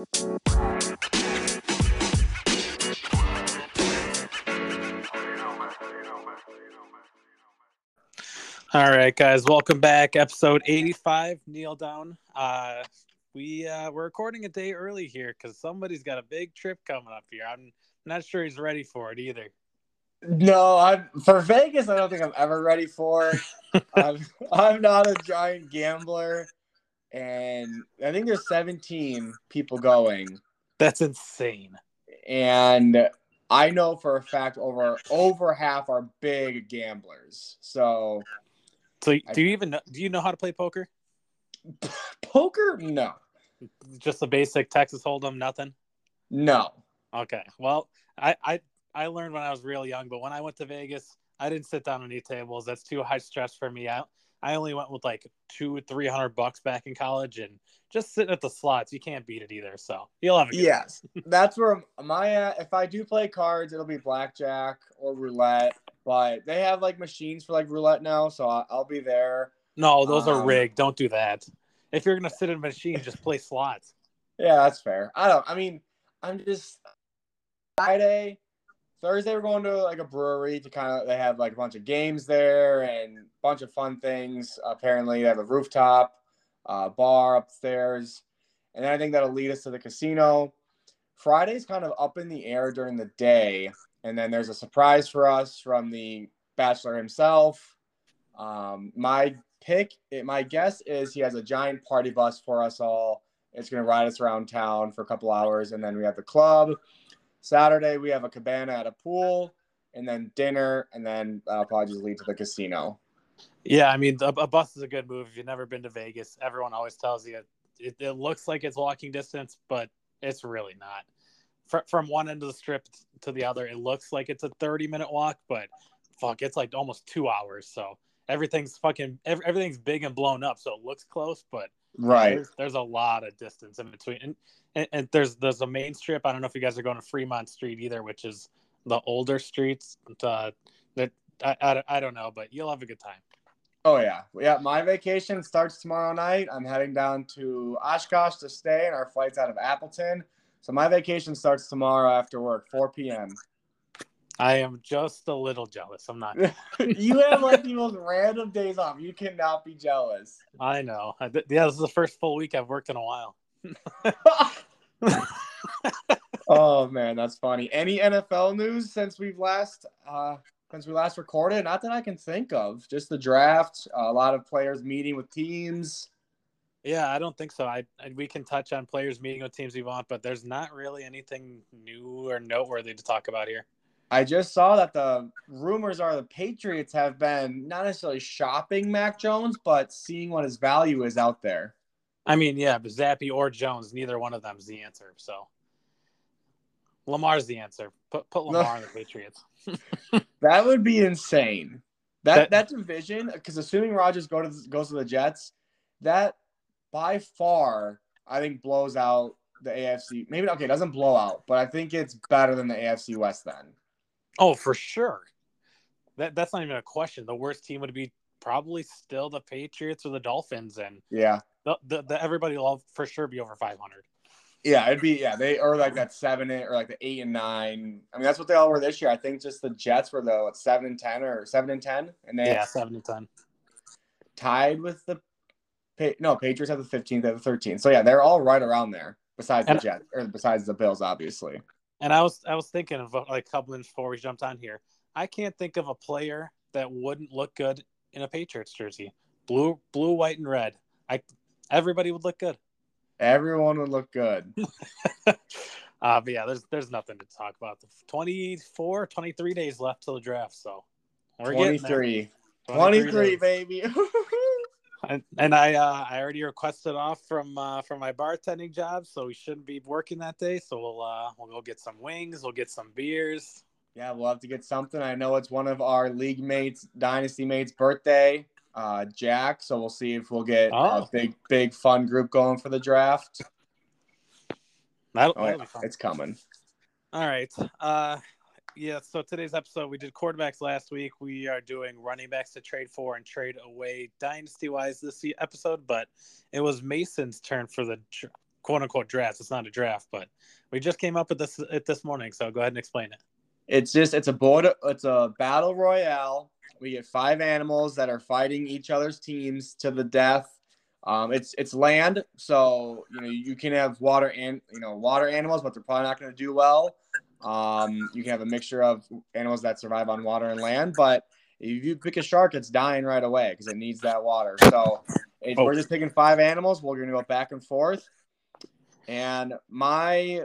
All right, guys, welcome back. Episode 85, Kneel Down. Uh, we uh, we're recording a day early here because somebody's got a big trip coming up here. I'm not sure he's ready for it either. No, I'm for Vegas. I don't think I'm ever ready for. I'm I'm not a giant gambler, and I think there's 17 people going, That's insane. and I know for a fact over over half are big gamblers. So So, do you even know, do you know how to play poker? poker, no, Just the basic Texas Hold'em, nothing. no. Okay. Well, I, I I learned when I was real young, but when I went to Vegas, I didn't sit down on any tables. That's too high stress for me. I I only went with like two, three hundred bucks back in college, and just sitting at the slots, you can't beat it either. So you'll have a good Yes, that's where my uh, if I do play cards, it'll be blackjack or roulette. But they have like machines for like roulette now, so I- I'll be there. No, those are Um, rigged. Don't do that. If you're gonna sit in a machine, just play slots. Yeah, that's fair. I don't. I mean, I'm just Friday, Thursday. We're going to like a brewery to kind of. They have like a bunch of games there and a bunch of fun things. Apparently, they have a rooftop uh, bar upstairs, and I think that'll lead us to the casino. Friday's kind of up in the air during the day, and then there's a surprise for us from the bachelor himself. Um, my pick, my guess is he has a giant party bus for us all. It's going to ride us around town for a couple hours, and then we have the club. Saturday we have a cabana at a pool, and then dinner, and then that'll probably just lead to the casino. Yeah, I mean, a, bus is a good move. If you've never been to Vegas, everyone always tells you it, it looks like it's walking distance, but it's really not. Fr- from one end of the strip to the other, it looks like it's a 30 minute walk, but fuck, it's like almost two hours. So everything's fucking, ev- everything's big and blown up. So it looks close, but Right. there's, there's a lot of distance in between. And, and, and there's, there's a main strip. I don't know if you guys are going to Fremont Street either, which is the older streets. Uh, that I, I, I don't know, but you'll have a good time. Oh yeah, yeah. My vacation starts tomorrow night. I'm heading down to Oshkosh to stay, and our flight's out of Appleton. So my vacation starts tomorrow after work, 4 p.m. I am just a little jealous. I'm not. you have like the most random days off. You cannot be jealous. I know. I, yeah, this is the first full week I've worked in a while. oh man, that's funny. Any NFL news since we've last uh since we last recorded? Not that I can think of. Just the draft, a lot of players meeting with teams. Yeah, I don't think so. I, I we can touch on players meeting with teams we want, but there's not really anything new or noteworthy to talk about here. I just saw that the rumors are the Patriots have been not necessarily shopping Mac Jones, but seeing what his value is out there. I mean, yeah, but Zappe or Jones, neither one of them is the answer. So Lamar's the answer. Put put Lamar on the Patriots. That would be insane. That That- that, division, because assuming Rodgers go to goes to the Jets, that by far I think blows out the AFC. Maybe okay, it doesn't blow out, but I think it's better than the AFC West then. Oh, for sure. That that's not even a question. The worst team would be probably still the Patriots or the Dolphins, and Yeah. the, the, the everybody will for sure be over 500. Yeah, it'd be yeah, they or like that seven or like the eight and nine. I mean, that's what they all were this year. I think just the Jets were the what, seven and ten or seven and ten, and they Yeah, seven and ten. tied with the no Patriots have the fifteenth, have the thirteenth. So yeah, they're all right around there. Besides the Jets or besides the Bills, obviously. And I was I was thinking of like a couple minutes before we jumped on here. I can't think of a player that wouldn't look good in a Patriots jersey. Blue, blue, white, and red. I everybody would look good. Everyone would look good. uh, but yeah, there's there's nothing to talk about. 24, 23 days left till the draft, so we're getting there. 23. 23, baby. And, and I uh, I already requested off from uh, from my bartending job, so we shouldn't be working that day. So we'll uh, we'll go get some wings, we'll get some beers. yeah, we'll have to get something. I know it's one of our league mates, dynasty mates' birthday, uh, Jack. So we'll see if we'll get Oh. a big, big fun group going for the draft. That'll, Oh, that'll yeah, it's coming. All right. Uh, yeah. So today's episode, we did quarterbacks last week. We are doing running backs to trade for and trade away dynasty wise this episode, but it was Mason's turn for the quote unquote draft. It's not a draft, but we just came up with this it this morning. So go ahead and explain it. It's just it's a board it's a battle royale. We get five animals that are fighting each other's teams to the death. Um, it's it's land, so you know you can have water and you know water animals, but they're probably not going to do well. Um, you can have a mixture of animals that survive on water and land, but if you pick a shark, it's dying right away because it needs that water. So it, oh. we're just picking five animals. We're gonna go back and forth. And my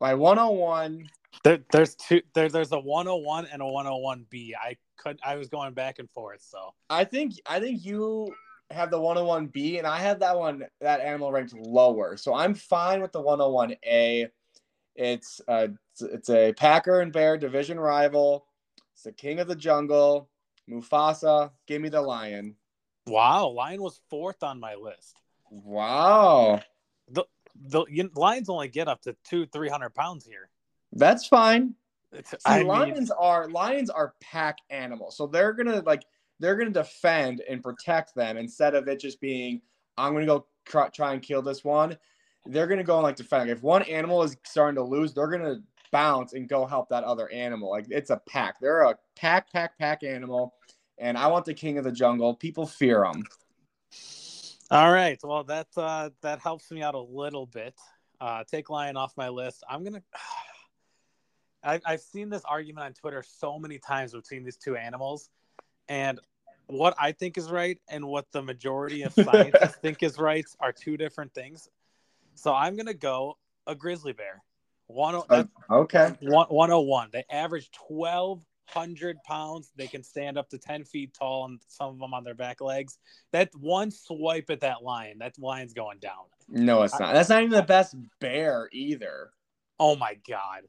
my 101 there, there's two there, there's a 101 and a 101b i could i was going back and forth so i think i think you have the 101b and i have that one that animal ranked lower so i'm fine with the 101a it's uh, a it's a packer and bear division rival it's the king of the jungle mufasa give me the lion wow lion was fourth on my list wow the the lions only get up to two three hundred pounds here. That's fine. See, lions mean... are lions are pack animals, so they're gonna like they're gonna defend and protect them instead of it just being I'm gonna go try, try and kill this one. They're gonna go and like defend. If one animal is starting to lose, they're gonna bounce and go help that other animal. Like it's a pack. They're a pack, pack, pack animal, and I want the king of the jungle. People fear them. All right. Well, that uh, that helps me out a little bit. Uh, take lion off my list. I'm gonna. I've I've seen this argument on Twitter so many times between these two animals, and what I think is right and what the majority of scientists think is right are two different things. So I'm gonna go a grizzly bear. One uh, okay. One, 101. They average 12 hundred pounds. They can stand up to ten feet tall, and some of them on their back legs. That one swipe at that lion, that lion's going down. No, it's not. That's not even the best bear either. Oh my god,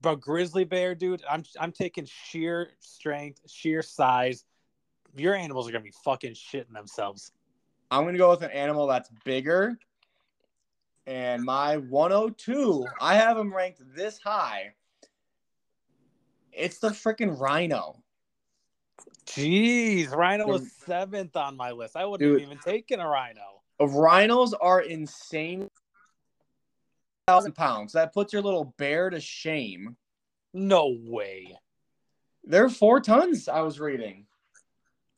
but grizzly bear, dude, I'm I'm taking sheer strength, sheer size. Your animals are gonna be fucking shitting themselves. I'm gonna go with an animal that's bigger. And my 102, I have them ranked this high it's the freaking rhino. Jeez, rhino was seventh on my list. I wouldn't Dude, have even taken a rhino. Rhinos are insane. Thousand pounds. That puts your little bear to shame. No way. They're four tons. I was reading.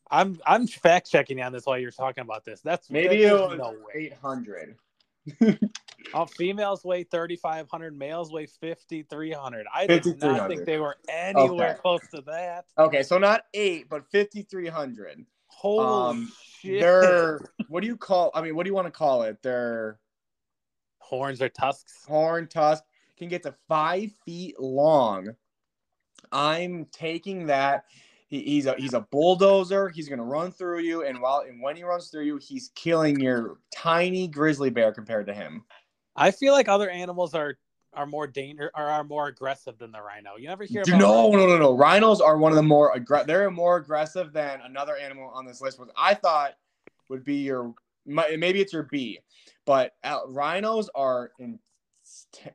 I'm I'm fact checking on this while you're talking about this. That's maybe it was no eight hundred. Oh, females weigh 3,500, males weigh 5,300. I did not think they were anywhere okay. close to that. Okay, so not eight, but 5,300. Holy um, shit. They're, what do you call, I mean, what do you want to call it? They're horns or tusks? Horn, tusk, can get to five feet long. I'm taking that he, he's a he's a bulldozer. He's gonna run through you, and while and when he runs through you, he's killing your tiny grizzly bear compared to him. I feel like other animals are are more danger or are more aggressive than the rhino. You never hear about no, no, no, no. Rhinos are one of the more aggressive. They're more aggressive than another animal on this list. Was I thought would be your maybe it's your B, but uh, rhinos are in,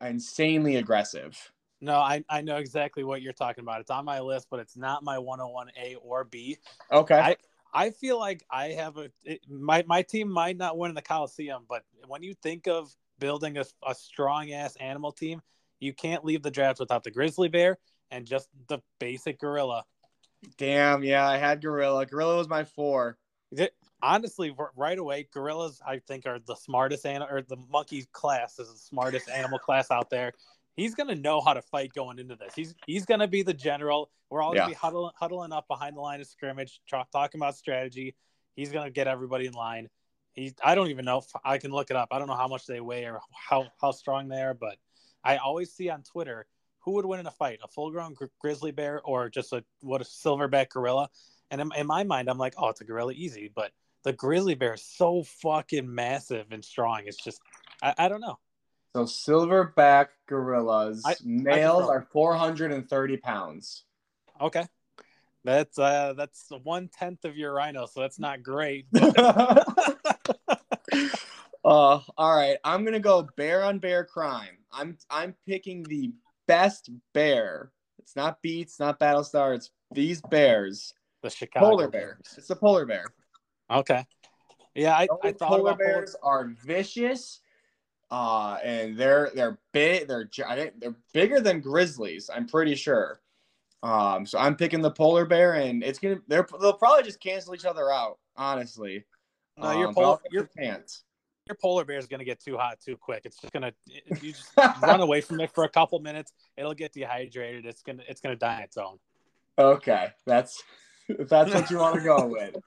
insanely aggressive. No, I, I know exactly what you're talking about. It's on my list, but it's not my 101A or B. Okay. I, I feel like I have a it, my my team might not win in the Coliseum, but when you think of building a, a strong ass animal team, you can't leave the draft without the grizzly bear and just the basic gorilla. Damn, yeah, I had gorilla. Gorilla was my four. It, honestly, right away, gorillas I think are the smartest animal or the monkey class is the smartest animal class out there he's gonna know how to fight going into this. He's he's gonna be the general. We're all gonna yeah. be huddling huddling up behind the line of scrimmage, talk, talking about strategy. He's gonna get everybody in line. He I don't even know if I can look it up. I don't know how much they weigh or how how strong they are, but I always see on Twitter who would win in a fight, a full grown gr- grizzly bear or just a what a silverback gorilla. And in, in my mind, I'm like, oh, it's a gorilla easy, but the grizzly bear is so fucking massive and strong. It's just I, I don't know. So silverback gorillas, I, males I are 430 pounds. Okay. That's uh that's one tenth of your rhino, so that's not great. uh all right. I'm gonna go bear on bear crime. I'm I'm picking the best bear. It's not Beets, not Battlestar, it's these bears. The Chicago polar bear. Bears. It's a polar bear. Okay. Yeah, I, I thought polar bears polar... are vicious uh, and they're they're big. They're I think they're bigger than grizzlies. I'm pretty sure. Um, so I'm picking the polar bear, and it's gonna they're they'll probably just cancel each other out. Honestly, No, your Um, but polar- your- chance. Your polar bear is gonna get too hot too quick. It's just gonna you just run away from it for a couple minutes. It'll get dehydrated. It's gonna it's gonna die on its own. Okay, that's if that's what you want to go with.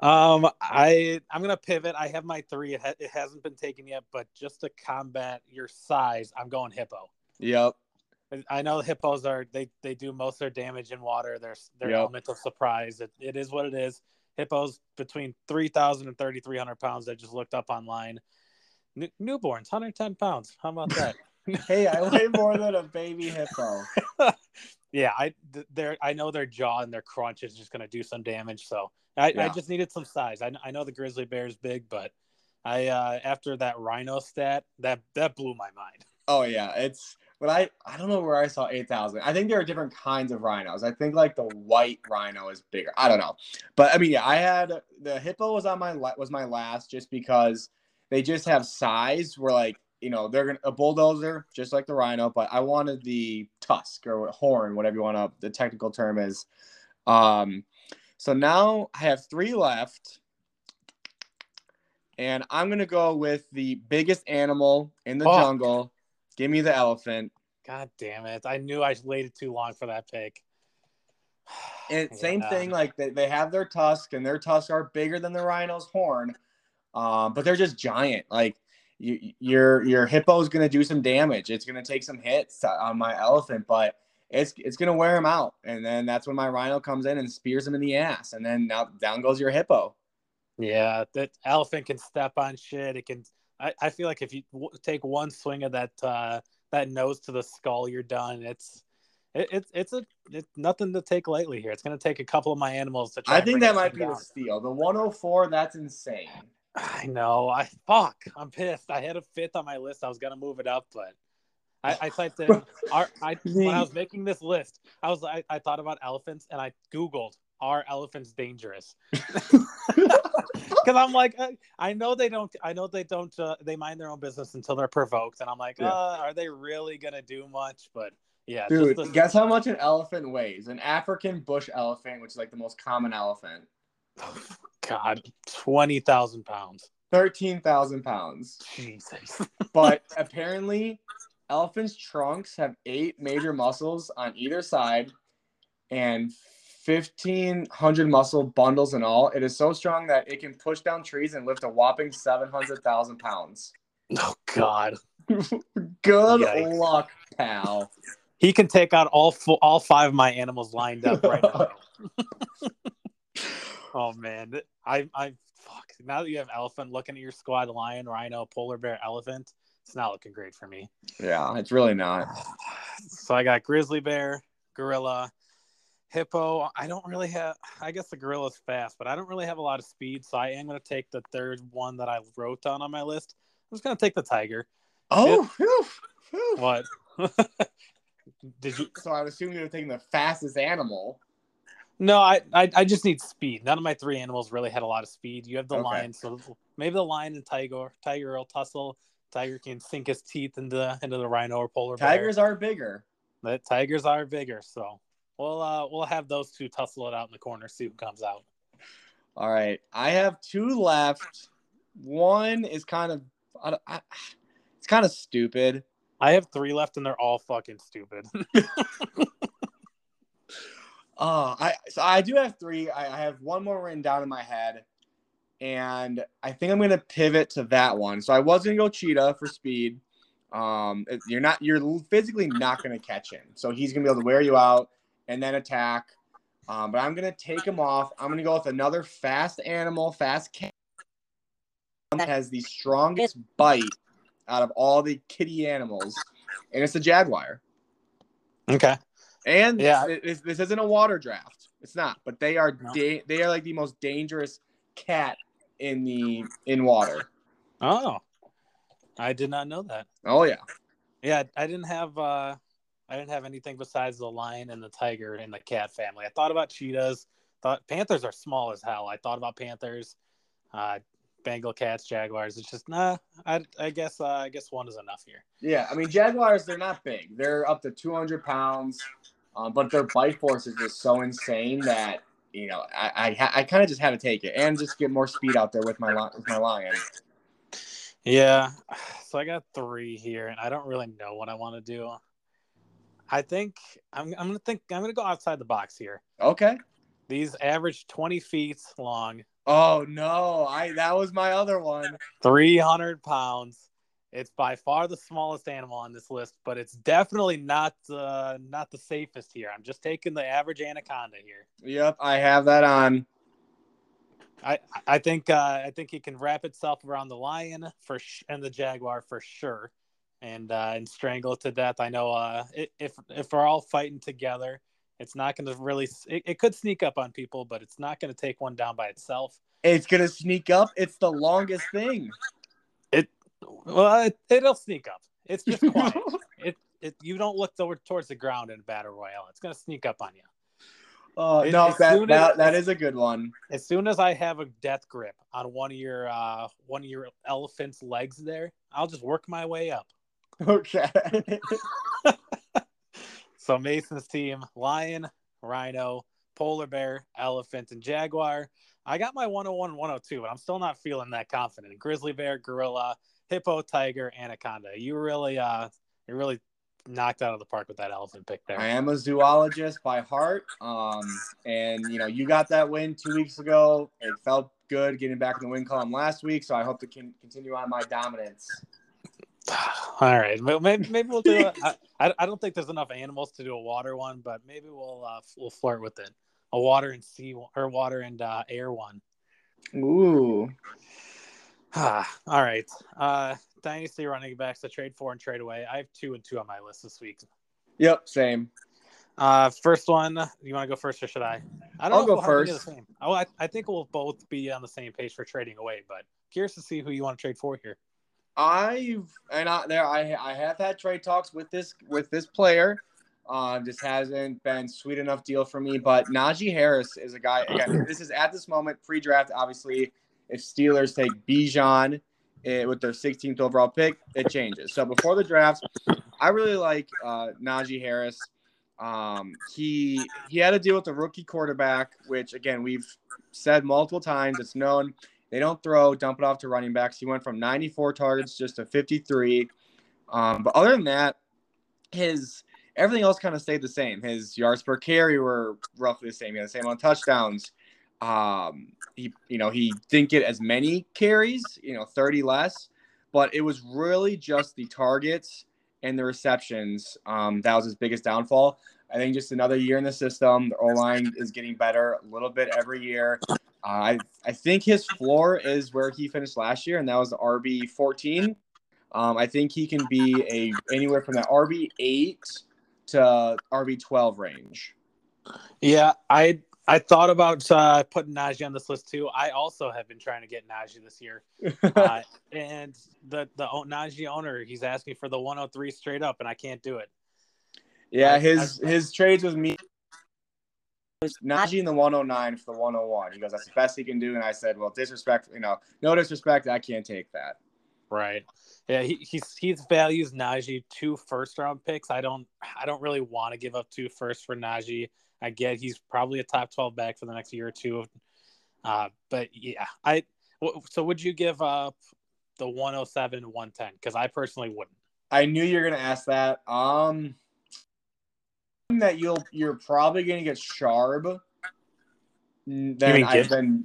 Um, I I'm gonna pivot. I have my three. It, ha- it hasn't been taken yet, but just to combat your size, I'm going hippo. Yep. I know hippos are they they do most of their damage in water. There's their Yep. element of surprise. It, it is what it is. Hippos between 3,000 and 3,300 pounds. I just looked up online. New, newborns, 110 pounds. How about that? Hey, I weigh more than a baby hippo. yeah, I th- their I know their jaw and their crunch is just going to do some damage. So I, I just needed some size. I, I know the grizzly bear is big, but I uh, after that rhino stat that that blew my mind. Oh yeah, it's but I I don't know where I saw eight thousand. I think there are different kinds of rhinos. I think like the white rhino is bigger. I don't know, but I mean yeah, I had the hippo was on my was my last just because they just have size. Where like you know they're gonna a bulldozer just like the rhino, but I wanted the tusk or horn, whatever you want to the technical term is. Um, so now I have three left. And I'm gonna go with the biggest animal in the Oh. jungle. Give me the elephant. God damn it! I knew I waited too long for that pick. And same Yeah. thing, like they, they have their tusk, and their tusks are bigger than the rhino's horn, um, but they're just giant. Like you, your your hippo's gonna do some damage. It's gonna take some hits on my elephant, but it's it's gonna wear him out. And then that's when my rhino comes in and spears him in the ass, and then now down goes your hippo. Yeah, that elephant can step on shit. It can. I, I feel like if you w- take one swing of that uh, that nose to the skull, you're done. It's it, it's it's a it's nothing to take lightly here. It's gonna take a couple of my animals to. Try I think that might be the steal. The 104, that's insane. I know. I fuck. I'm pissed. I had a fifth on my list. I was gonna move it up, but I, I typed in. Are, I when I was making this list, I was I, I thought about elephants and I googled are elephants dangerous? Because I'm like I, I know they don't. I know they don't. Uh, they mind their own business until they're provoked, and I'm like, Yeah. uh, are they really gonna do much? But yeah, Dude, the- guess how much an elephant weighs? An African bush elephant, which is like the most common elephant, God, twenty thousand pounds. 13,000 pounds. Jesus. But apparently, elephants' trunks have eight major muscles on either side and 1,500 muscle bundles in all. It is so strong that it can push down trees and lift a whopping 700,000 pounds. Oh God. Good Yikes. luck, pal. He can take out all four, all five of my animals lined up right now. oh man, I I fuck. Now that you have elephant, looking at your squad: lion, rhino, polar bear, elephant. It's not looking great for me. Yeah, it's really not. So I got grizzly bear, gorilla, hippo. I don't really have. I guess the gorilla's fast, but I don't really have a lot of speed. So I am going to take the third one that I wrote down on my list. I'm just going to take the tiger. Oh, phew, phew. What? Did you? So I'm assuming you're taking the fastest animal. No, I, I I just need speed. None of my three animals really had a lot of speed. You have the Okay. lion, so maybe the lion and tiger. Tiger will tussle. Tiger can sink his teeth into into the rhino or polar bear. Tigers are bigger. The tigers are bigger, so we'll uh we'll have those two tussle it out in the corner, see who comes out. All right, I have two left. One is kind of, I, I, it's kind of stupid. I have three left, and they're all fucking stupid. Uh, I so I do have three. I, I have one more written down in my head, and I think I'm gonna pivot to that one. So I was gonna go cheetah for speed. Um, you're not, you're physically not gonna catch him, so he's gonna be able to wear you out and then attack. Um, but I'm gonna take him off. I'm gonna go with another fast animal, fast cat. Has the strongest bite out of all the kitty animals, and it's the jaguar. okay. And Yeah. yeah, this, this isn't a water draft. It's not, but they are No. da- they are like the most dangerous cat in the in water. Oh, I did not know that. Oh yeah, Yeah, I didn't have uh I didn't have anything besides the lion and the tiger and the cat family. I thought about cheetahs. Thought panthers are small as hell. I thought about panthers. Uh, Bengal Cats, Jaguars. It's just nah. I, I guess uh, I guess one is enough here. Yeah, I mean Jaguars, they're not big. They're up to 200 pounds, um, but their bite force is just so insane that you know I I, I kind of just had to take it and just get more speed out there with my with my lion. Yeah, so I got three here, and I don't really know what I want to do. I think I'm I'm gonna think I'm gonna go outside the box here. Okay. These average 20 feet long. Oh no, I that was my other one. 300 pounds. It's by far the smallest animal on this list, but it's definitely not uh, not the safest here. I'm just taking the average anaconda here. Yep, I have that on. I I think uh, I think he can wrap itself around the lion for sh- and the jaguar for sure, and uh, and strangle it to death. I know uh, if if we're all fighting together, it's not going to really. It, it could sneak up on people, but it's not going to take one down by itself. It's going to sneak up. It's the longest thing. Well, it, it'll sneak up. It's just quiet. it it you don't look toward, towards the ground in a battle royale. It's going to sneak up on you. Oh uh, no, that, that, as, that is a good one. As soon as I have a death grip on one of your uh one of your elephant's legs there, I'll just work my way up. Okay. so Mason's team: lion, rhino, polar bear, elephant, and jaguar. I got my 101 102, but I'm still not feeling that confident. Grizzly bear, gorilla, hippo, tiger, anaconda. You really uh you really knocked out of the park with that elephant pick there. I am a zoologist by heart. Um, and you know, you got that win two weeks ago. It felt good getting back in the win column last week, so I hope to can continue on my dominance. All right, maybe, maybe we'll do. it. I, I don't think there's enough animals to do a water one, but maybe we'll uh, we'll flirt with it. A water and sea or water and uh, air one. Ooh. Ah, all right. Uh, dynasty running backs to trade for and trade away. I have two and two on my list this week. Yep, same. Uh, first one, you want to go first or should I? I don't I'll go we'll first. Oh, I, I think we'll both be on the same page for trading away, but curious to see who you want to trade for here. I've and I there I I have had trade talks with this with this player. Um, just hasn't been sweet enough deal for me. But Najee Harris is a guy. Again, this is at this moment pre-draft. Obviously, if Steelers take Bijan it, with their 16th overall pick, it changes. So before the draft, I really like uh, Najee Harris. Um, he he had to deal with a rookie quarterback, which again we've said multiple times. It's known they don't throw, dump it off to running backs. He went from 94 targets just to 53. Um, but other than that, his everything else kind of stayed the same. His yards per carry were roughly the same. He had the same on touchdowns. Um, he, you know, he didn't get as many carries, you know, 30 less, but it was really just the targets and the receptions. Um, that was his biggest downfall. I think just another year in the system. The O line is getting better a little bit every year. Uh, I I think his floor is where he finished last year, and that was the RB 14. Um, I think he can be a anywhere from that RB eight to RB 12 range. Yeah, I I thought about uh, putting Najee on this list too. I also have been trying to get Najee this year, uh, and the the Najee owner he's asking for the 103 straight up, and I can't do it. Yeah, his I, his trades with me. Najee in the 109 for the 101. He goes, that's the best he can do. And I said, well, disrespect, you know, no disrespect. I can't take that. Right. Yeah. He, he's, he's values Najee two first round picks. I don't, I don't really want to give up two first for Najee. I get he's probably a top 12 back for the next year or two. Uh, but yeah, I so would you give up the 107 110? Because I personally wouldn't. I knew you were gonna ask that. Um, that you'll you're probably gonna get Sharb. Then I've been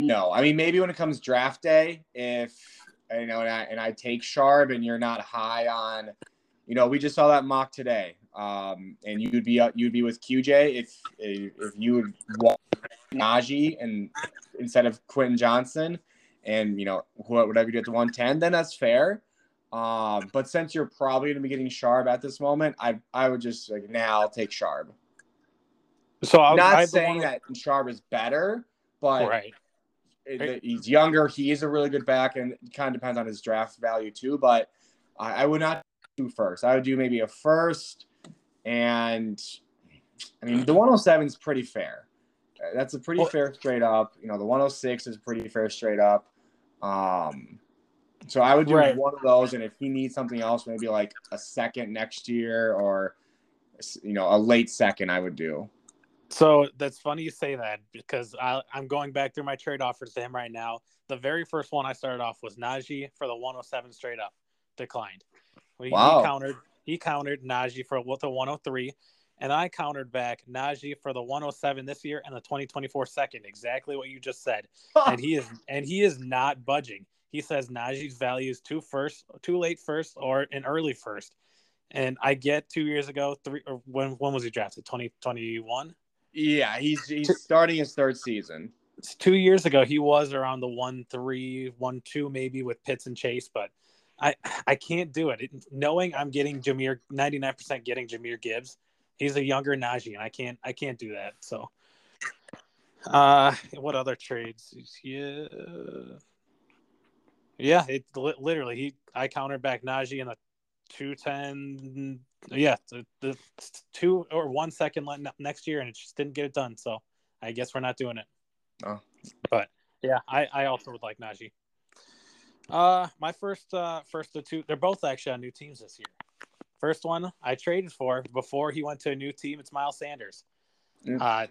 no. I mean, maybe when it comes draft day, if you know, and I, and I take Sharb, and you're not high on, you know, we just saw that mock today. Um, and you'd be you'd be with QJ if if you would want Najee and instead of Quentin Johnson, and you know whatever you get to 110, then that's fair. Um, but since you're probably going to be getting Sharb at this moment, I I would just like now take Sharb. So I'm not I saying that Sharb is better, but right. It, he's younger. He is a really good back, and it kind of depends on his draft value too. But I, I would not do first. I would do maybe a first and I mean, the 107 is pretty fair. That's a pretty well, fair straight up. You know, the 106 is pretty fair straight up. Um, so I would do Right. one of those, and if he needs something else, maybe like a second next year or you know a late second, I would do. So that's funny you say that because I, I'm going back through my trade offers to him right now. The very first one I started off was Najee for the 107 straight up, declined. He- Wow. Countered. He countered Najee for what the 103, and I countered back Najee for the 107 this year and the 2024 second. Exactly what you just said. and he is and he is not budging. He says Najee's value is too first, too late first, or an early first. And I get two years ago, three or when when was he drafted? Twenty twenty one. yeah, he's he's starting his third season. Two years ago, he was around the one three, one two, maybe with Pitts and Chase, but I I can't do it. it knowing I'm getting Jahmyr ninety nine percent getting Jahmyr Gibbs, he's a younger Najee, and I can't I can't do that. So, uh, what other trades? Yeah, yeah. It li- literally he I countered back Najee in the two ten. Yeah, the, the two or one second next year, and it just didn't get it done. So I guess we're not doing it. Oh. But yeah, I I also would like Najee. Uh, my first uh first the two they're both actually on new teams this year. First one I traded for before he went to a new team. It's Miles Sanders. Mm. Uh,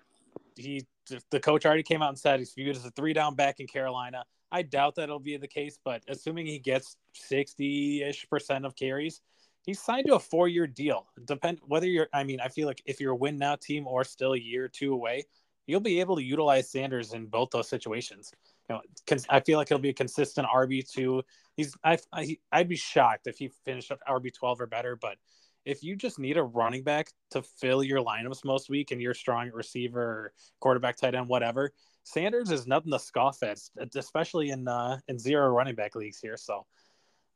he the coach already came out and said he's viewed as a three down back in Carolina. I doubt that'll be the case, but assuming he gets sixty ish percent of carries, he's signed to a four year deal. Depend whether you're. I mean, I feel like if you're a win now team or still a year or two away, you'll be able to utilize Sanders in both those situations. You know, I feel like he'll be a consistent RB two. He's I, I I'd be shocked if he finished up RB twelve or better, but if you just need a running back to fill your lineups most week and you're strong at receiver quarterback, tight end, whatever, Sanders is nothing to scoff at, especially in uh, in zero running back leagues here. So,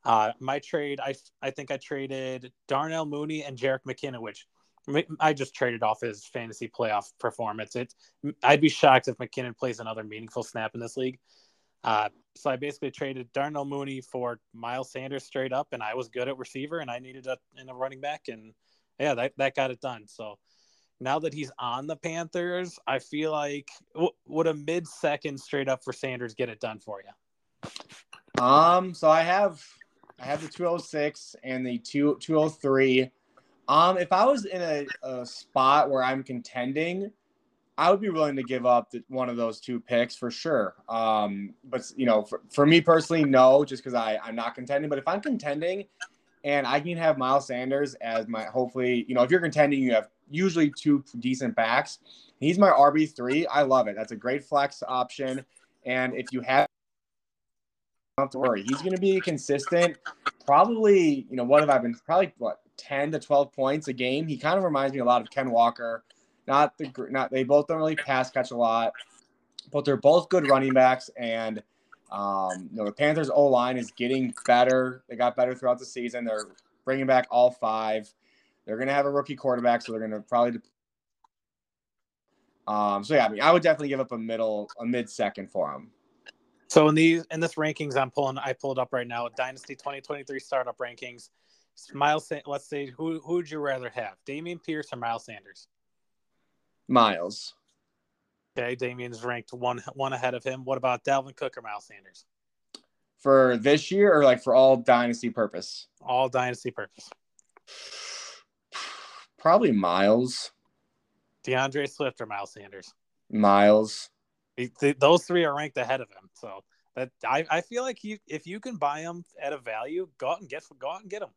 uh, my trade, I I think I traded Darnell Mooney and Jerick McKinnon, which I just traded off his fantasy playoff performance. It I'd be shocked if McKinnon plays another meaningful snap in this league. Uh, so I basically traded Darnell Mooney for Miles Sanders straight up, and I was good at receiver, and I needed a in a running back, and yeah, that that got it done. So now that he's on the Panthers, I feel like w- would a mid second straight up for Sanders get it done for you? Um, so I have I have the 206 and the 2 203. Um, if I was in a, a spot where I'm contending, I would be willing to give up the, one of those two picks for sure. Um, but you know, for, for me personally, no, just because I I'm not contending. But if I'm contending, and I can have Miles Sanders as my hopefully, you know, if you're contending, you have usually two decent backs. He's my RB three. I love it. That's a great flex option. And if you have don't have to worry. He's going to be consistent. Probably, you know, what have I been? Probably what ten to twelve points a game. He kind of reminds me a lot of Ken Walker. Not the not they both don't really pass catch a lot, but they're both good running backs. And um, you know, the Panthers O line is getting better. They got better throughout the season. They're bringing back all five. They're to have a rookie quarterback, so they're to probably. Um, so yeah, I mean, I would definitely give up a middle, a mid second for him. So in these in this rankings, I'm pulling. I pulled up right now. Dynasty 2023 startup rankings. Miles, let's say who who would you rather have, Dameon Pierce or Miles Sanders? Miles. Okay, Dameon's ranked one one ahead of him. What about Dalvin Cook or Miles Sanders? For this year or like for all dynasty purpose? All dynasty purpose. Probably Miles. D'Andre Swift or Miles Sanders? Miles. Those three are ranked ahead of him. So that I, I feel like you if you can buy them at a value, go out and get go out and get them.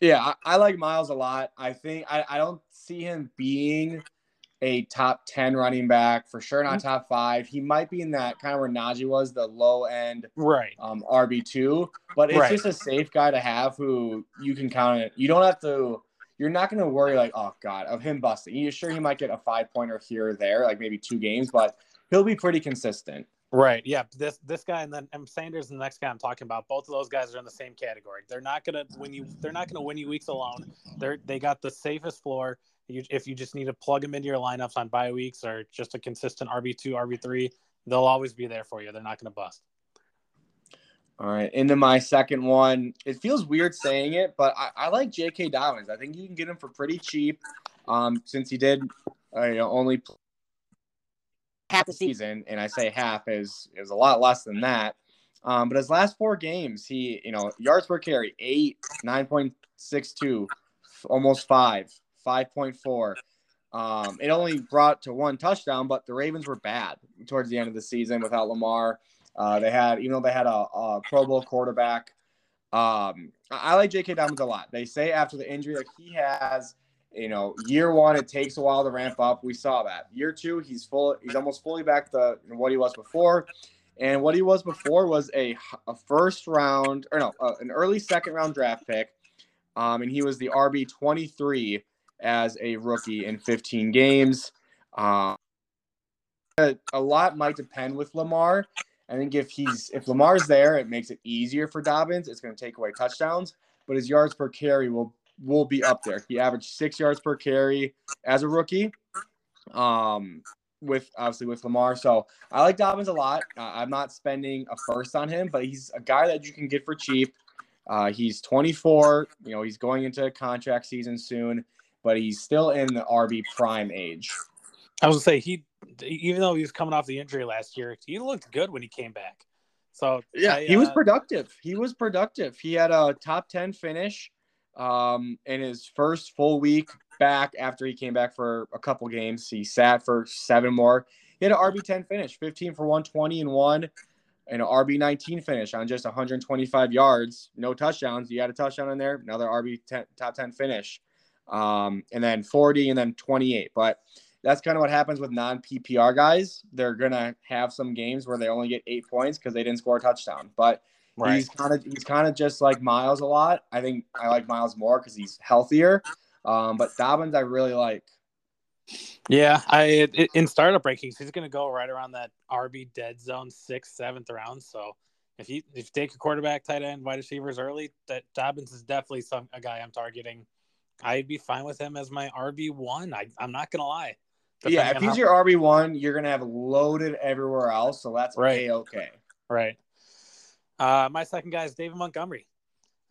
Yeah, I, I like Miles a lot. I think I, I don't see him being a top 10 running back for sure, not top five. He might be in that kind of where Najee was, the low end Right. um, RB2, but it's Right. just a safe guy to have who you can count on. You don't have to, you're not going to worry like, oh God, of him busting. You're sure he might get a five pointer here or there, like maybe two games, but he'll be pretty consistent. Right. Yeah. This this guy and then and Sanders and the next guy I'm talking about. Both of those guys are in the same category. They're not gonna win you. They're not gonna win you weeks alone. They're they got the safest floor. You, if you just need to plug them into your lineups on bye weeks or just a consistent RB two, RB three, they'll always be there for you. They're not gonna bust. All right, into my second one. It feels weird saying it, but I, I like J.K. Dobbins. I think you can get him for pretty cheap, um, since he did, uh, you know, only play half the season, and I say half is is a lot less than that. Um, but his last four games, he, you know, yards per carry, eight, 9.62, almost five, 5.4. Um, it only brought to one touchdown, but the Ravens were bad towards the end of the season without Lamar. Uh, they had, even though they had a, a Pro Bowl quarterback, um, I like J.K. Dobbins a lot. They say after the injury that he has, you know, year one it takes a while to ramp up. We saw that. Year two, he's full. He's almost fully back to what he was before. And what he was before was a, a first round or no, uh, an early second round draft pick. Um, and he was the RB 23 as a rookie in 15 games. Um, a, a lot might depend with Lamar. I think if he's if Lamar's there, it makes it easier for Dobbins. It's going to take away touchdowns, but his yards per carry will will be up there. He averaged six yards per carry as a rookie. Um, with obviously with Lamar. So I like Dobbins a lot. Uh, I'm not spending a first on him, but he's a guy that you can get for cheap. Uh, he's 24. You know, he's going into contract season soon, but he's still in the RB prime age. I was gonna say he, even though he was coming off the injury last year, he looked good when he came back. So yeah, I, he was uh, productive. He was productive. He had a top 10 finish um, in his first full week back after he came back for a couple games. He sat for seven more. He had an RB10 finish, 15 for 120 and one, and an RB19 finish on just 125 yards, no touchdowns. You had a touchdown in there, another RB 10, top 10 finish, um, and then 40 and then 28. But that's kind of what happens with non PPR guys. They're gonna have some games where they only get eight points because they didn't score a touchdown. But right. he's kind of he's kind of just like Miles a lot. I think I like Miles more because he's healthier. Um, but Dobbins, I really like. Yeah, I in startup rankings, he's going to go right around that RB dead zone sixth, seventh round. So if you if you take a quarterback, tight end, wide receivers early, that Dobbins is definitely some a guy I'm targeting. I'd be fine with him as my RB one. I I'm not gonna lie. Yeah, if he's how... your RB one, you're gonna have loaded everywhere else, so that's right. okay. Right. Uh, my second guy is David Montgomery.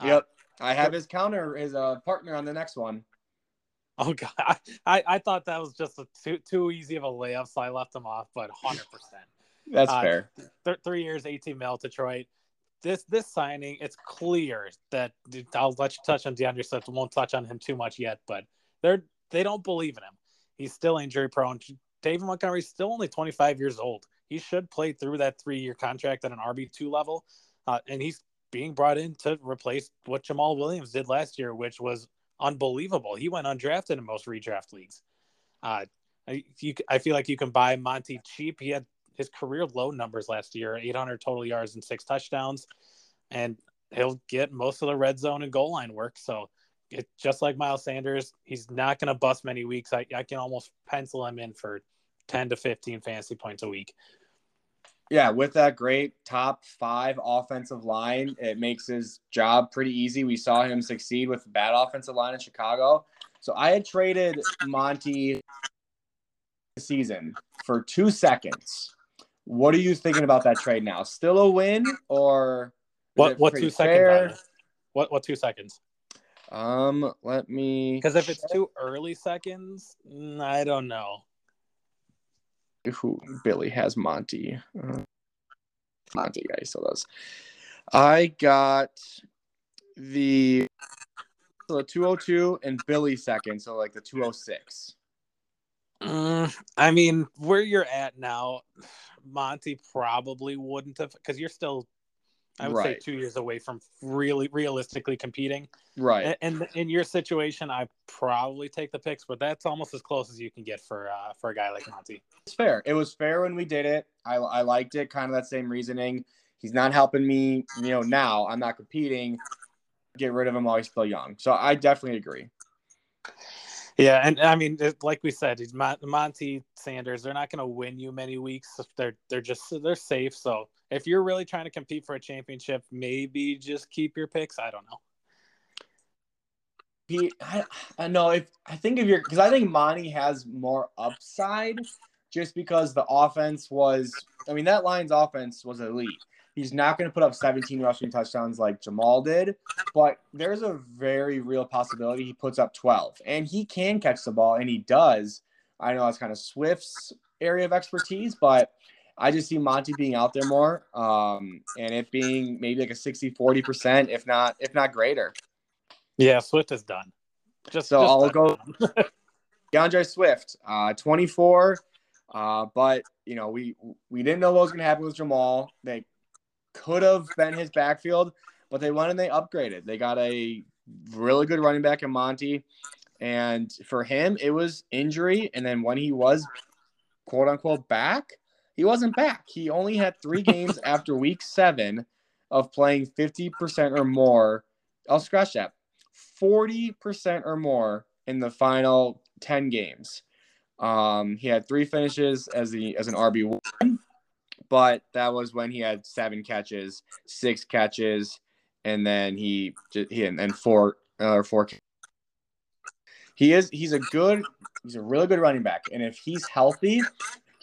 Yep, uh, I have his counter, his uh, partner on the next one. Oh god, I, I thought that was just a too too easy of a layup, so I left him off. But hundred percent, that's uh, fair. Th- three years, eighteen mil, Detroit. This this signing, it's clear that I'll let you touch on D'Andre Swift. Won't touch on him too much yet, but they're they don't believe in him. He's still injury prone. David Montgomery's still only 25 years old. He should play through that three year contract at an RB two level, uh, and he's being brought in to replace what Jamaal Williams did last year, which was unbelievable. He went undrafted in most redraft leagues. Uh, I, you, I feel like you can buy Monty cheap. He had his career low numbers last year 800 total yards and six touchdowns, and he'll get most of the red zone and goal line work. So, it, just like Miles Sanders, he's not going to bust many weeks. I, I can almost pencil him in for 10 to 15 fantasy points a week yeah, with that great top five offensive line, it makes his job pretty easy. We saw him succeed with the bad offensive line in Chicago. So I had traded Monty season for two seconds. What are you thinking about that trade now? Still a win or what? What two seconds? What what two seconds? Um, let me because if it's too early seconds, mm, I don't know who Billy has Monty. Uh, Monty guy still does. I got the so the 202 and Billy second, so like the 206. Mm, I mean, where you're at now, Monty probably wouldn't have because you're still I would right. say two years away from really realistically competing. Right. And, and, in your situation, I probably take the picks, but that's almost as close as you can get for uh, for a guy like Monty. It's fair. It was fair when we did it. I, I liked it. Kind of that same reasoning. He's not helping me. You know, now I'm not competing. Get rid of him while he's still young. So I definitely agree. Yeah, and I mean, like we said, Monty Sanders. They're not going to win you many weeks. They're they're just they're safe. So if you're really trying to compete for a championship, maybe just keep your picks. I don't know. He, I, I know if I think if you're because I think Monty has more upside just because the offense was. I mean, that Lions offense was elite. He's not going to put up 17 rushing touchdowns like Jamaal did, but there's a very real possibility he puts up 12, and he can catch the ball, and he does. I know that's kind of Swift's area of expertise, but I just see Monty being out there more, um, and it being maybe like a 60 40 percent, if not if not greater. Yeah, Swift is done. Just so just I'll go. D'Andre Swift, uh, 24. Uh, but you know, we we didn't know what was going to happen with Jamaal. They could have been his backfield, but they went and they upgraded. They got a really good running back in Monty, and for him, it was injury. And then when he was quote unquote back, he wasn't back. He only had three games after week seven of playing 50% or more. I'll scratch that 40% or more in the final 10 games. Um, he had three finishes as the as an RB one, but that was when he had seven catches, six catches, and then he he and, and four uh, four. He is he's a good he's a really good running back, and if he's healthy,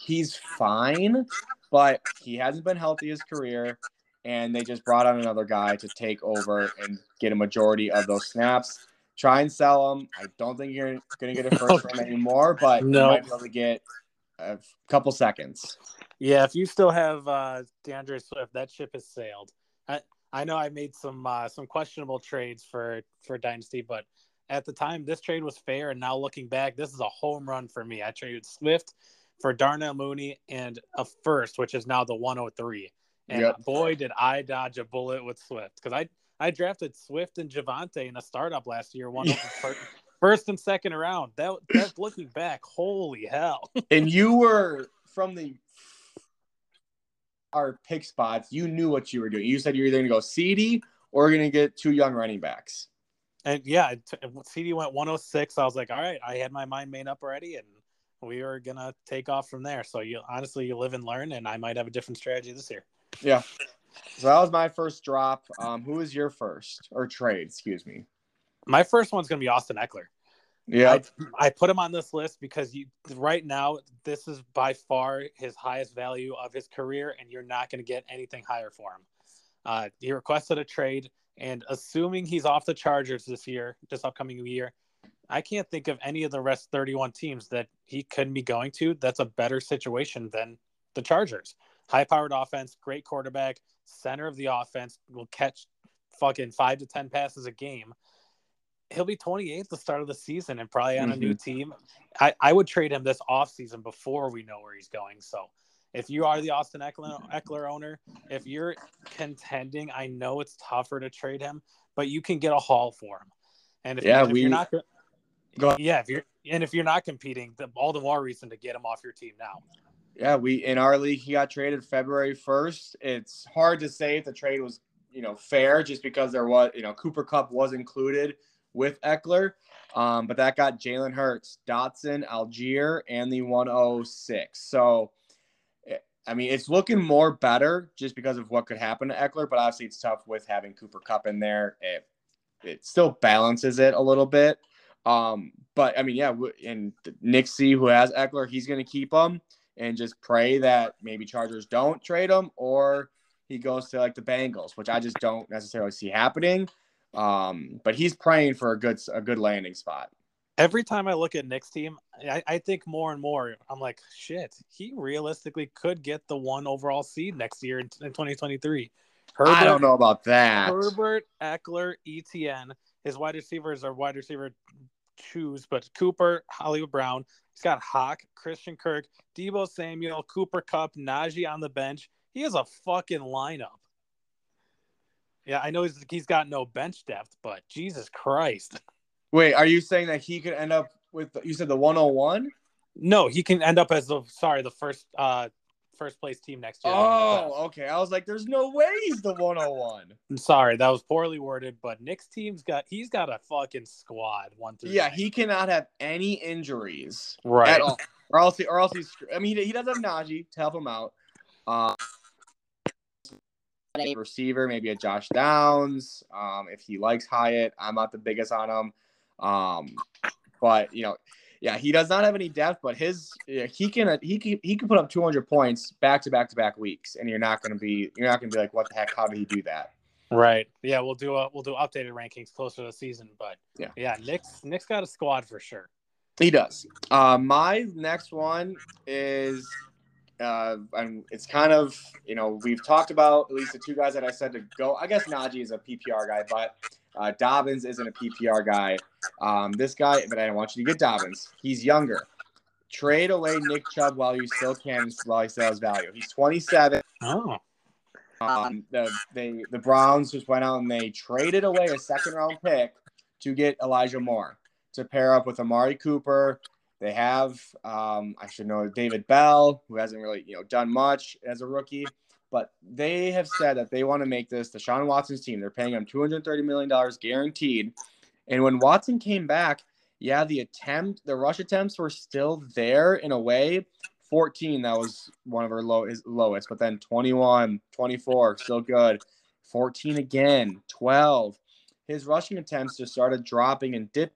he's fine. But he hasn't been healthy his career, and they just brought on another guy to take over and get a majority of those snaps try and sell him. I don't think you're going to get a first round anymore, but no. you might be able to get a couple seconds. Yeah, if you still have uh, D'Andre Swift, that ship has sailed. I I know I made some uh, some questionable trades for for Dynasty, but at the time this trade was fair, and now looking back, this is a home run for me. I traded Swift for Darnell Mooney and a first, which is now the 103. And yep. boy, did I dodge a bullet with Swift because I I drafted Swift and Javonte in a startup last year, one first, first and second round. That that's looking back, holy hell. and you were from the our pick spots, you knew what you were doing. You said you're either going to go CD or going to get two young running backs. And yeah, CD went 106. I was like, all right, I had my mind made up already, and we were gonna take off from there. So you honestly, you live and learn, and I might have a different strategy this year. Yeah, so that was my first drop. Um, who was your first or trade? Excuse me. My first one's gonna be Austin Ekeler. Yeah, I, I, put him on this list because you right now this is by far his highest value of his career, and you're not going to get anything higher for him. Uh, he requested a trade, and assuming he's off the Chargers this year, this upcoming year, I can't think of any of the rest 31 teams that he could be going to. That's a better situation than the Chargers. High powered offense, great quarterback, center of the offense, will catch fucking five to 10 passes a game. He'll be 28 at the start of the season and probably on mm-hmm. a new mm-hmm. team. I, I would trade him this offseason before we know where he's going. So if you are the Austin Ekeler, owner, if you're contending, I know it's tougher to trade him, but you can get a haul for him. And if, yeah, you, if we, you're not, yeah, if you're and if you're not competing, the, all the more reason to get him off your team now. Yeah, we in our league he got traded February first. It's hard to say if the trade was you know fair just because there was you know Cooper Kupp was included with Ekeler, um, but that got Jalen Hurts, Dotson, Allgeier, and the 106. So. Eh, I mean, it's looking more better just because of what could happen to Ekeler, but obviously it's tough with having Cooper Kupp in there. It, it still balances it a little bit. Um, but I mean, yeah, and Nixie, who has Ekeler, he's going to keep him and just pray that maybe Chargers don't trade him or he goes to like the Bengals, which I just don't necessarily see happening. Um, but he's praying for a good a good landing spot. Every time I look at Nick's team, I, I think more and more. I'm like, shit, he realistically could get the one overall seed next year in, in 2023. Herbert, I don't know about that. Herbert, Ekeler, ETN. His wide receivers are wide receiver choose, but Cooper, Hollywood Brown. He's got Hawk, Christian Kirk, Deebo Samuel, Cooper Kupp, Najee on the bench. He has a fucking lineup. Yeah, I know he's he's got no bench depth, but Jesus Christ. Wait, are you saying that he could end up with you said the 101? No, he can end up as the sorry, the first uh first place team next year. Oh, okay. I was like, there's no way he's the 101. I'm sorry, that was poorly worded, but Nick's team's got he's got a fucking squad one through. Yeah, nine. he cannot have any injuries right at all, or else he, or else he's. I mean, he, he does have Najee to help him out. Um, a receiver, maybe a Josh Downs. Um, if he likes Hyatt, I'm not the biggest on him. Um, but you know, yeah, he does not have any depth, but his he can he can he can put up 200 points back to back to back weeks, and you're not going to be you're not going to be like, what the heck? How did he do that? Right. Yeah, we'll do a we'll do updated rankings closer to the season, but yeah, yeah, Nick's Nick's got a squad for sure. He does. Uh, my next one is uh, and it's kind of you know we've talked about at least the two guys that I said to go. I guess Najee is a PPR guy, but uh, Dobbins isn't a PPR guy. Um, this guy, but I don't want you to get Dobbins. He's younger. Trade away Nick Chubb while you still can, while he still has value. He's 27. Oh. Um, the they the Browns just went out and they traded away a second round pick to get Elijah Moore to pair up with Amari Cooper. They have um, I should know David Bell, who hasn't really you know done much as a rookie, but they have said that they want to make this Deshaun Watson's team. They're paying him 230 million dollars guaranteed. And when Watson came back, yeah, the attempt, the rush attempts were still there in a way. 14, that was one of her low, his lowest, but then 21, 24, still good. 14 again, 12. His rushing attempts just started dropping and dip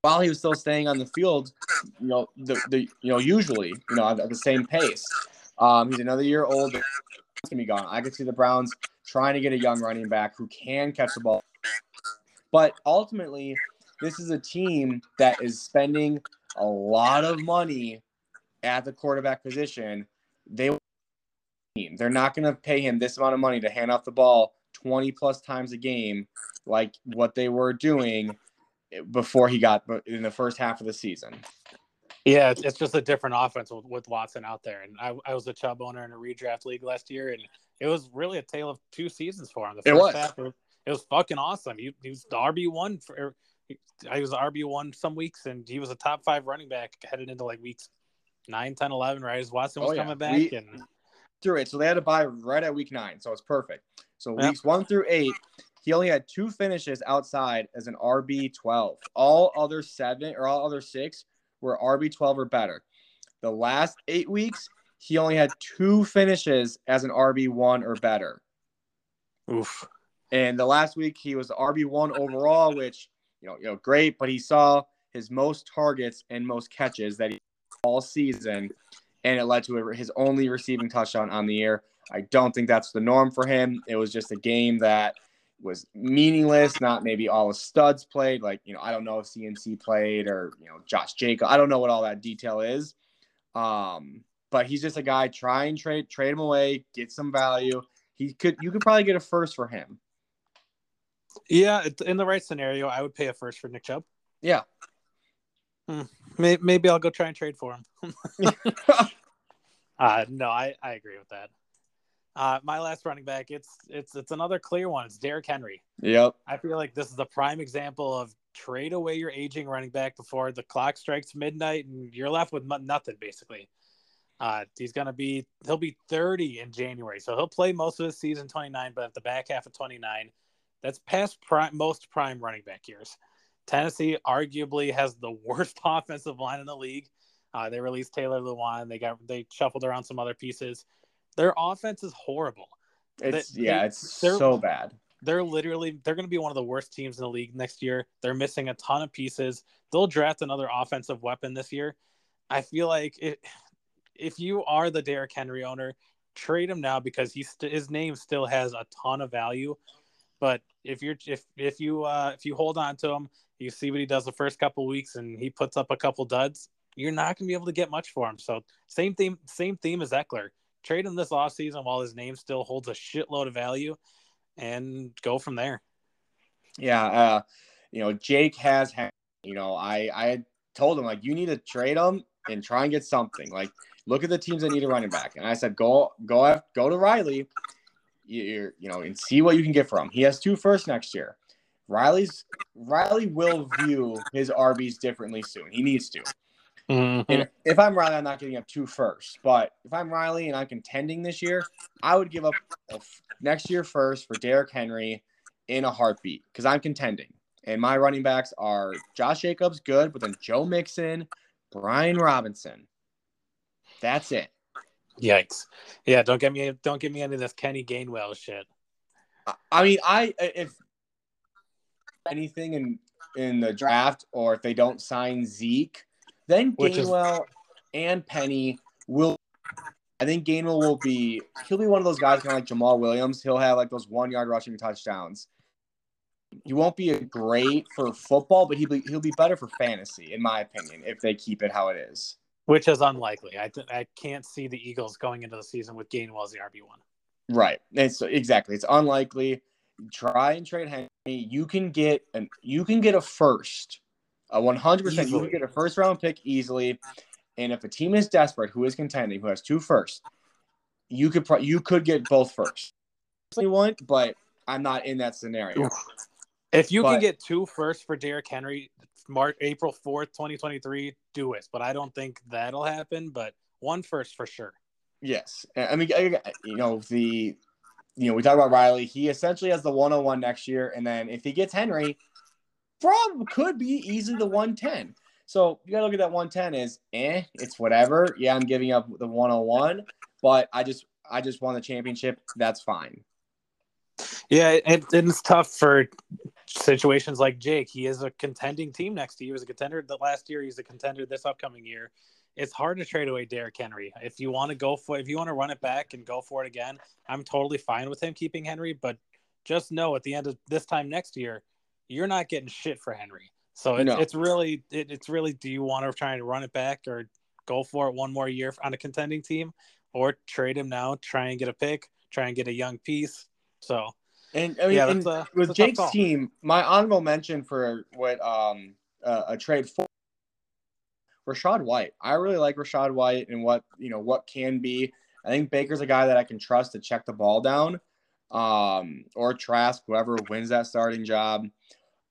while he was still staying on the field, you know, the, the you know, usually, you know, at the same pace. Um, he's another year older. He's gonna be gone. I could see the Browns trying to get a young running back who can catch the ball. But ultimately, this is a team that is spending a lot of money at the quarterback position. They they're not going to pay him this amount of money to hand off the ball 20 plus times a game like what they were doing before he got in the first half of the season. Yeah, it's just a different offense with, with Watson out there. And I, I, was a Chubb owner in a redraft league last year, and it was really a tale of two seasons for him. The first it was. half, it was fucking awesome. He, he was the RB one for. Er, I was RB one some weeks, and he was a top five running back headed into like weeks 9, 10, 11, right? As Watson oh, was oh, yeah. coming back we, and through it. So they had to buy right at week nine. So it's perfect. So weeks one through eight, he only had two finishes outside as an RB twelve. All other seven or all other six were RB twelve or better. The last eight weeks, he only had two finishes as an RB one or better. Oof. And the last week he was RB one overall, which you know, you know, great, but he saw his most targets and most catches that he all season, and it led to his only receiving touchdown on the year. I don't think that's the norm for him. It was just a game that was meaningless. Not maybe all the studs played. Like you know, I don't know if CMC played or you know Josh Jacob. I don't know what all that detail is. Um, but he's just a guy. Try and trade trade him away, get some value. He could you could probably get a first for him. Yeah, in the right scenario, I would pay a first for Nick Chubb. Yeah, Hmm. Maybe, maybe I'll go try and trade for him. uh, no, I, I agree with that. Uh, my last running back, it's it's it's another clear one. It's Derrick Henry. Yep. I feel like this is a prime example of trade away your aging running back before the clock strikes midnight and you're left with nothing basically. Uh, he's gonna be he'll be 30 in January, so he'll play most of his season 29, but at the back half of 29, that's past prime most prime running back years. Tennessee arguably has the worst offensive line in the league. Uh, they released Taylor Lewan. They got they shuffled around some other pieces. Their offense is horrible. It's they, yeah, it's so bad. They're literally they're going to be one of the worst teams in the league next year. They're missing a ton of pieces. They'll draft another offensive weapon this year. I feel like it, if you are the Derrick Henry owner, trade him now because st- his name still has a ton of value. But if you're if if you uh, if you hold on to him, you see what he does the first couple weeks, and he puts up a couple duds. You're not going to be able to get much for him. So same theme, same theme as Ekeler. Trade him this offseason while his name still holds a shitload of value, and go from there. Yeah, uh, you know Jake has. had, You know, I I told him like you need to trade him and try and get something. Like look at the teams that need a running back, and I said go go go to Riley. You you know and see what you can get from him. He has two first next year. Riley's Riley will view his RBs differently soon. He needs to. Mm-hmm. And if I'm Riley, I'm not giving up two firsts. But if I'm Riley and I'm contending this year, I would give up next year first for Derrick Henry in a heartbeat because I'm contending. And my running backs are Josh Jacobs, good, but then Joe Mixon, Brian Robinson. That's it. Yikes! Yeah, don't get me don't get me into this Kenny Gainwell shit. I mean, I if anything in in the draft or if they don't sign Zeke, then Gainwell is... and Penny will. I think Gainwell will be. He'll be one of those guys kind of like Jamaal Williams. He'll have like those one yard rushing touchdowns. He won't be a great for football, but he'll be he'll be better for fantasy, in my opinion, if they keep it how it is. which is unlikely. I th- I can't see the Eagles going into the season with Gainwell as the RB one. Right. It's exactly. It's unlikely. Try and trade Henry. You can get an you can get a first, a one hundred percent. You can get a first round pick easily. And if a team is desperate, who is contending, who has two first, you could pro- you could get both first. You want, but I'm not in that scenario. If you but, can get two first for Derrick Henry, March April fourth, twenty twenty three, do it. But I don't think that'll happen. But one first for sure. Yes, I mean, you know the, you know we talk about Riley. He essentially has the one on one next year, and then if he gets Henry, probably could be easily the one ten. So you gotta look at that one ten as eh, it's whatever. Yeah, I'm giving up the one on one, but I just I just won the championship. That's fine. Yeah, it, it's tough for situations like Jake. He is a contending team next year. He was a contender the last year. He's a contender this upcoming year. It's hard to trade away Derrick Henry. If you want to go for, if you want to run it back and go for it again, I'm totally fine with him keeping Henry. But just know at the end of this time next year, you're not getting shit for Henry. So it's, no. it's really, it, it's really, do you want to try and run it back or go for it one more year on a contending team, or trade him now, try and get a pick, try and get a young piece. So and I mean, yeah, and a, with Jake's team, my honorable mention for what um uh, a trade for Rachaad White. I really like Rachaad White and what you know what can be. I think Baker's a guy that I can trust to check the ball down, um, or Trask, whoever wins that starting job.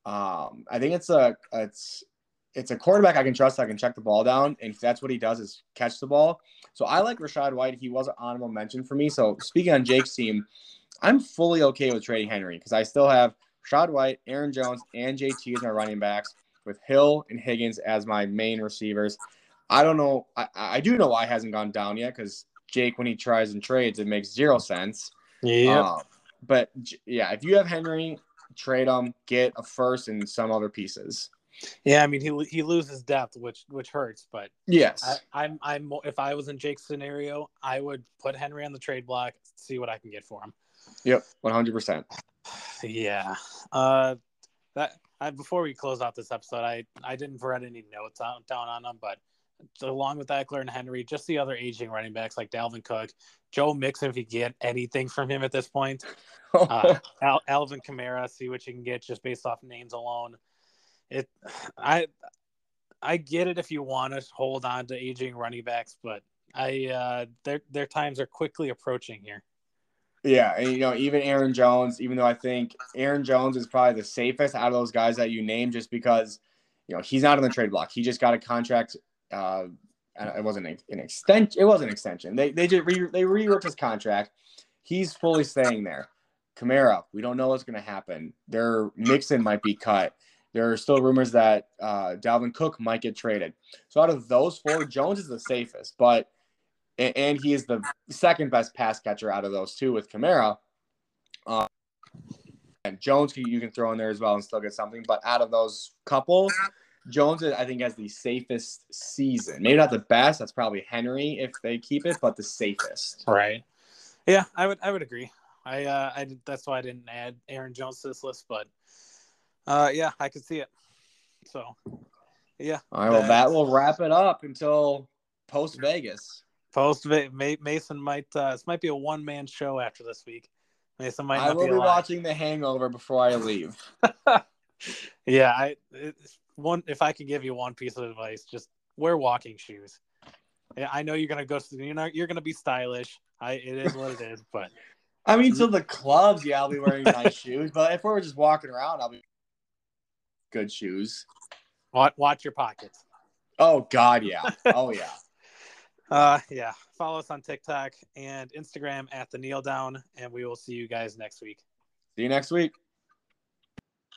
Um, I think it's a it's it's a quarterback I can trust. I can check the ball down, and if that's what he does is catch the ball. So I like Rachaad White. He was an honorable mention for me. So speaking on Jake's team, I'm fully okay with trading Henry because I still have Shad White, Aaron Jones, and JT as my running backs, with Hill and Higgins as my main receivers. I don't know. I, I do know why it hasn't gone down yet because Jake, when he tries and trades, it makes zero sense. Yeah. Um, but yeah, if you have Henry, trade him, get a first and some other pieces. Yeah, I mean he he loses depth, which which hurts. But yes, I, I'm I'm if I was in Jake's scenario, I would put Henry on the trade block, see what I can get for him. Yep, one hundred percent. Yeah. Uh, that I, before we close out this episode, I I didn't write any notes on, down on them, but along with Ekeler and Henry, just the other aging running backs like Dalvin Cook, Joe Mixon, if you get anything from him at this point, uh, Al, Alvin Kamara, see what you can get just based off names alone. It, I, I get it if you want to hold on to aging running backs, but I uh, their their times are quickly approaching here. Yeah, and you know, even Aaron Jones, even though I think Aaron Jones is probably the safest out of those guys that you name, just because you know he's not on the trade block. He just got a contract. Uh, it wasn't an extension. It was an extension. They they just re, they reworked his contract. He's fully staying there. Kamara, we don't know what's going to happen. Their Mixon might be cut. There are still rumors that uh, Dalvin Cook might get traded. So out of those four, Jones is the safest, but and, he is the second best pass catcher out of those two with Kamara. Um, and Jones, you can throw in there as well and still get something. But out of those couple, Jones, I think, has the safest season. Maybe not the best. That's probably Henry if they keep it, but the safest. Right. Yeah, I would. I would agree. I. Uh, I. That's why I didn't add Aaron Jones to this list, but. Uh, yeah, I could see it. So. Yeah. All right. Well, that will wrap it up until post Vegas. Post Mason might uh, this might be a one man show after this week. Mason might. I will be, be watching The Hangover before I leave. yeah, I one if I could give you one piece of advice, just wear walking shoes. I know you're gonna go. You know you're gonna be stylish. I it is what it is, but. I mean, to the clubs, yeah, I'll be wearing nice shoes. But if we're just walking around, I'll be good shoes. Watch, watch your pockets. Oh God, yeah. Oh yeah. Uh, yeah. Follow us on TikTok and Instagram at the Kneel Down, and we will see you guys next week. See you next week.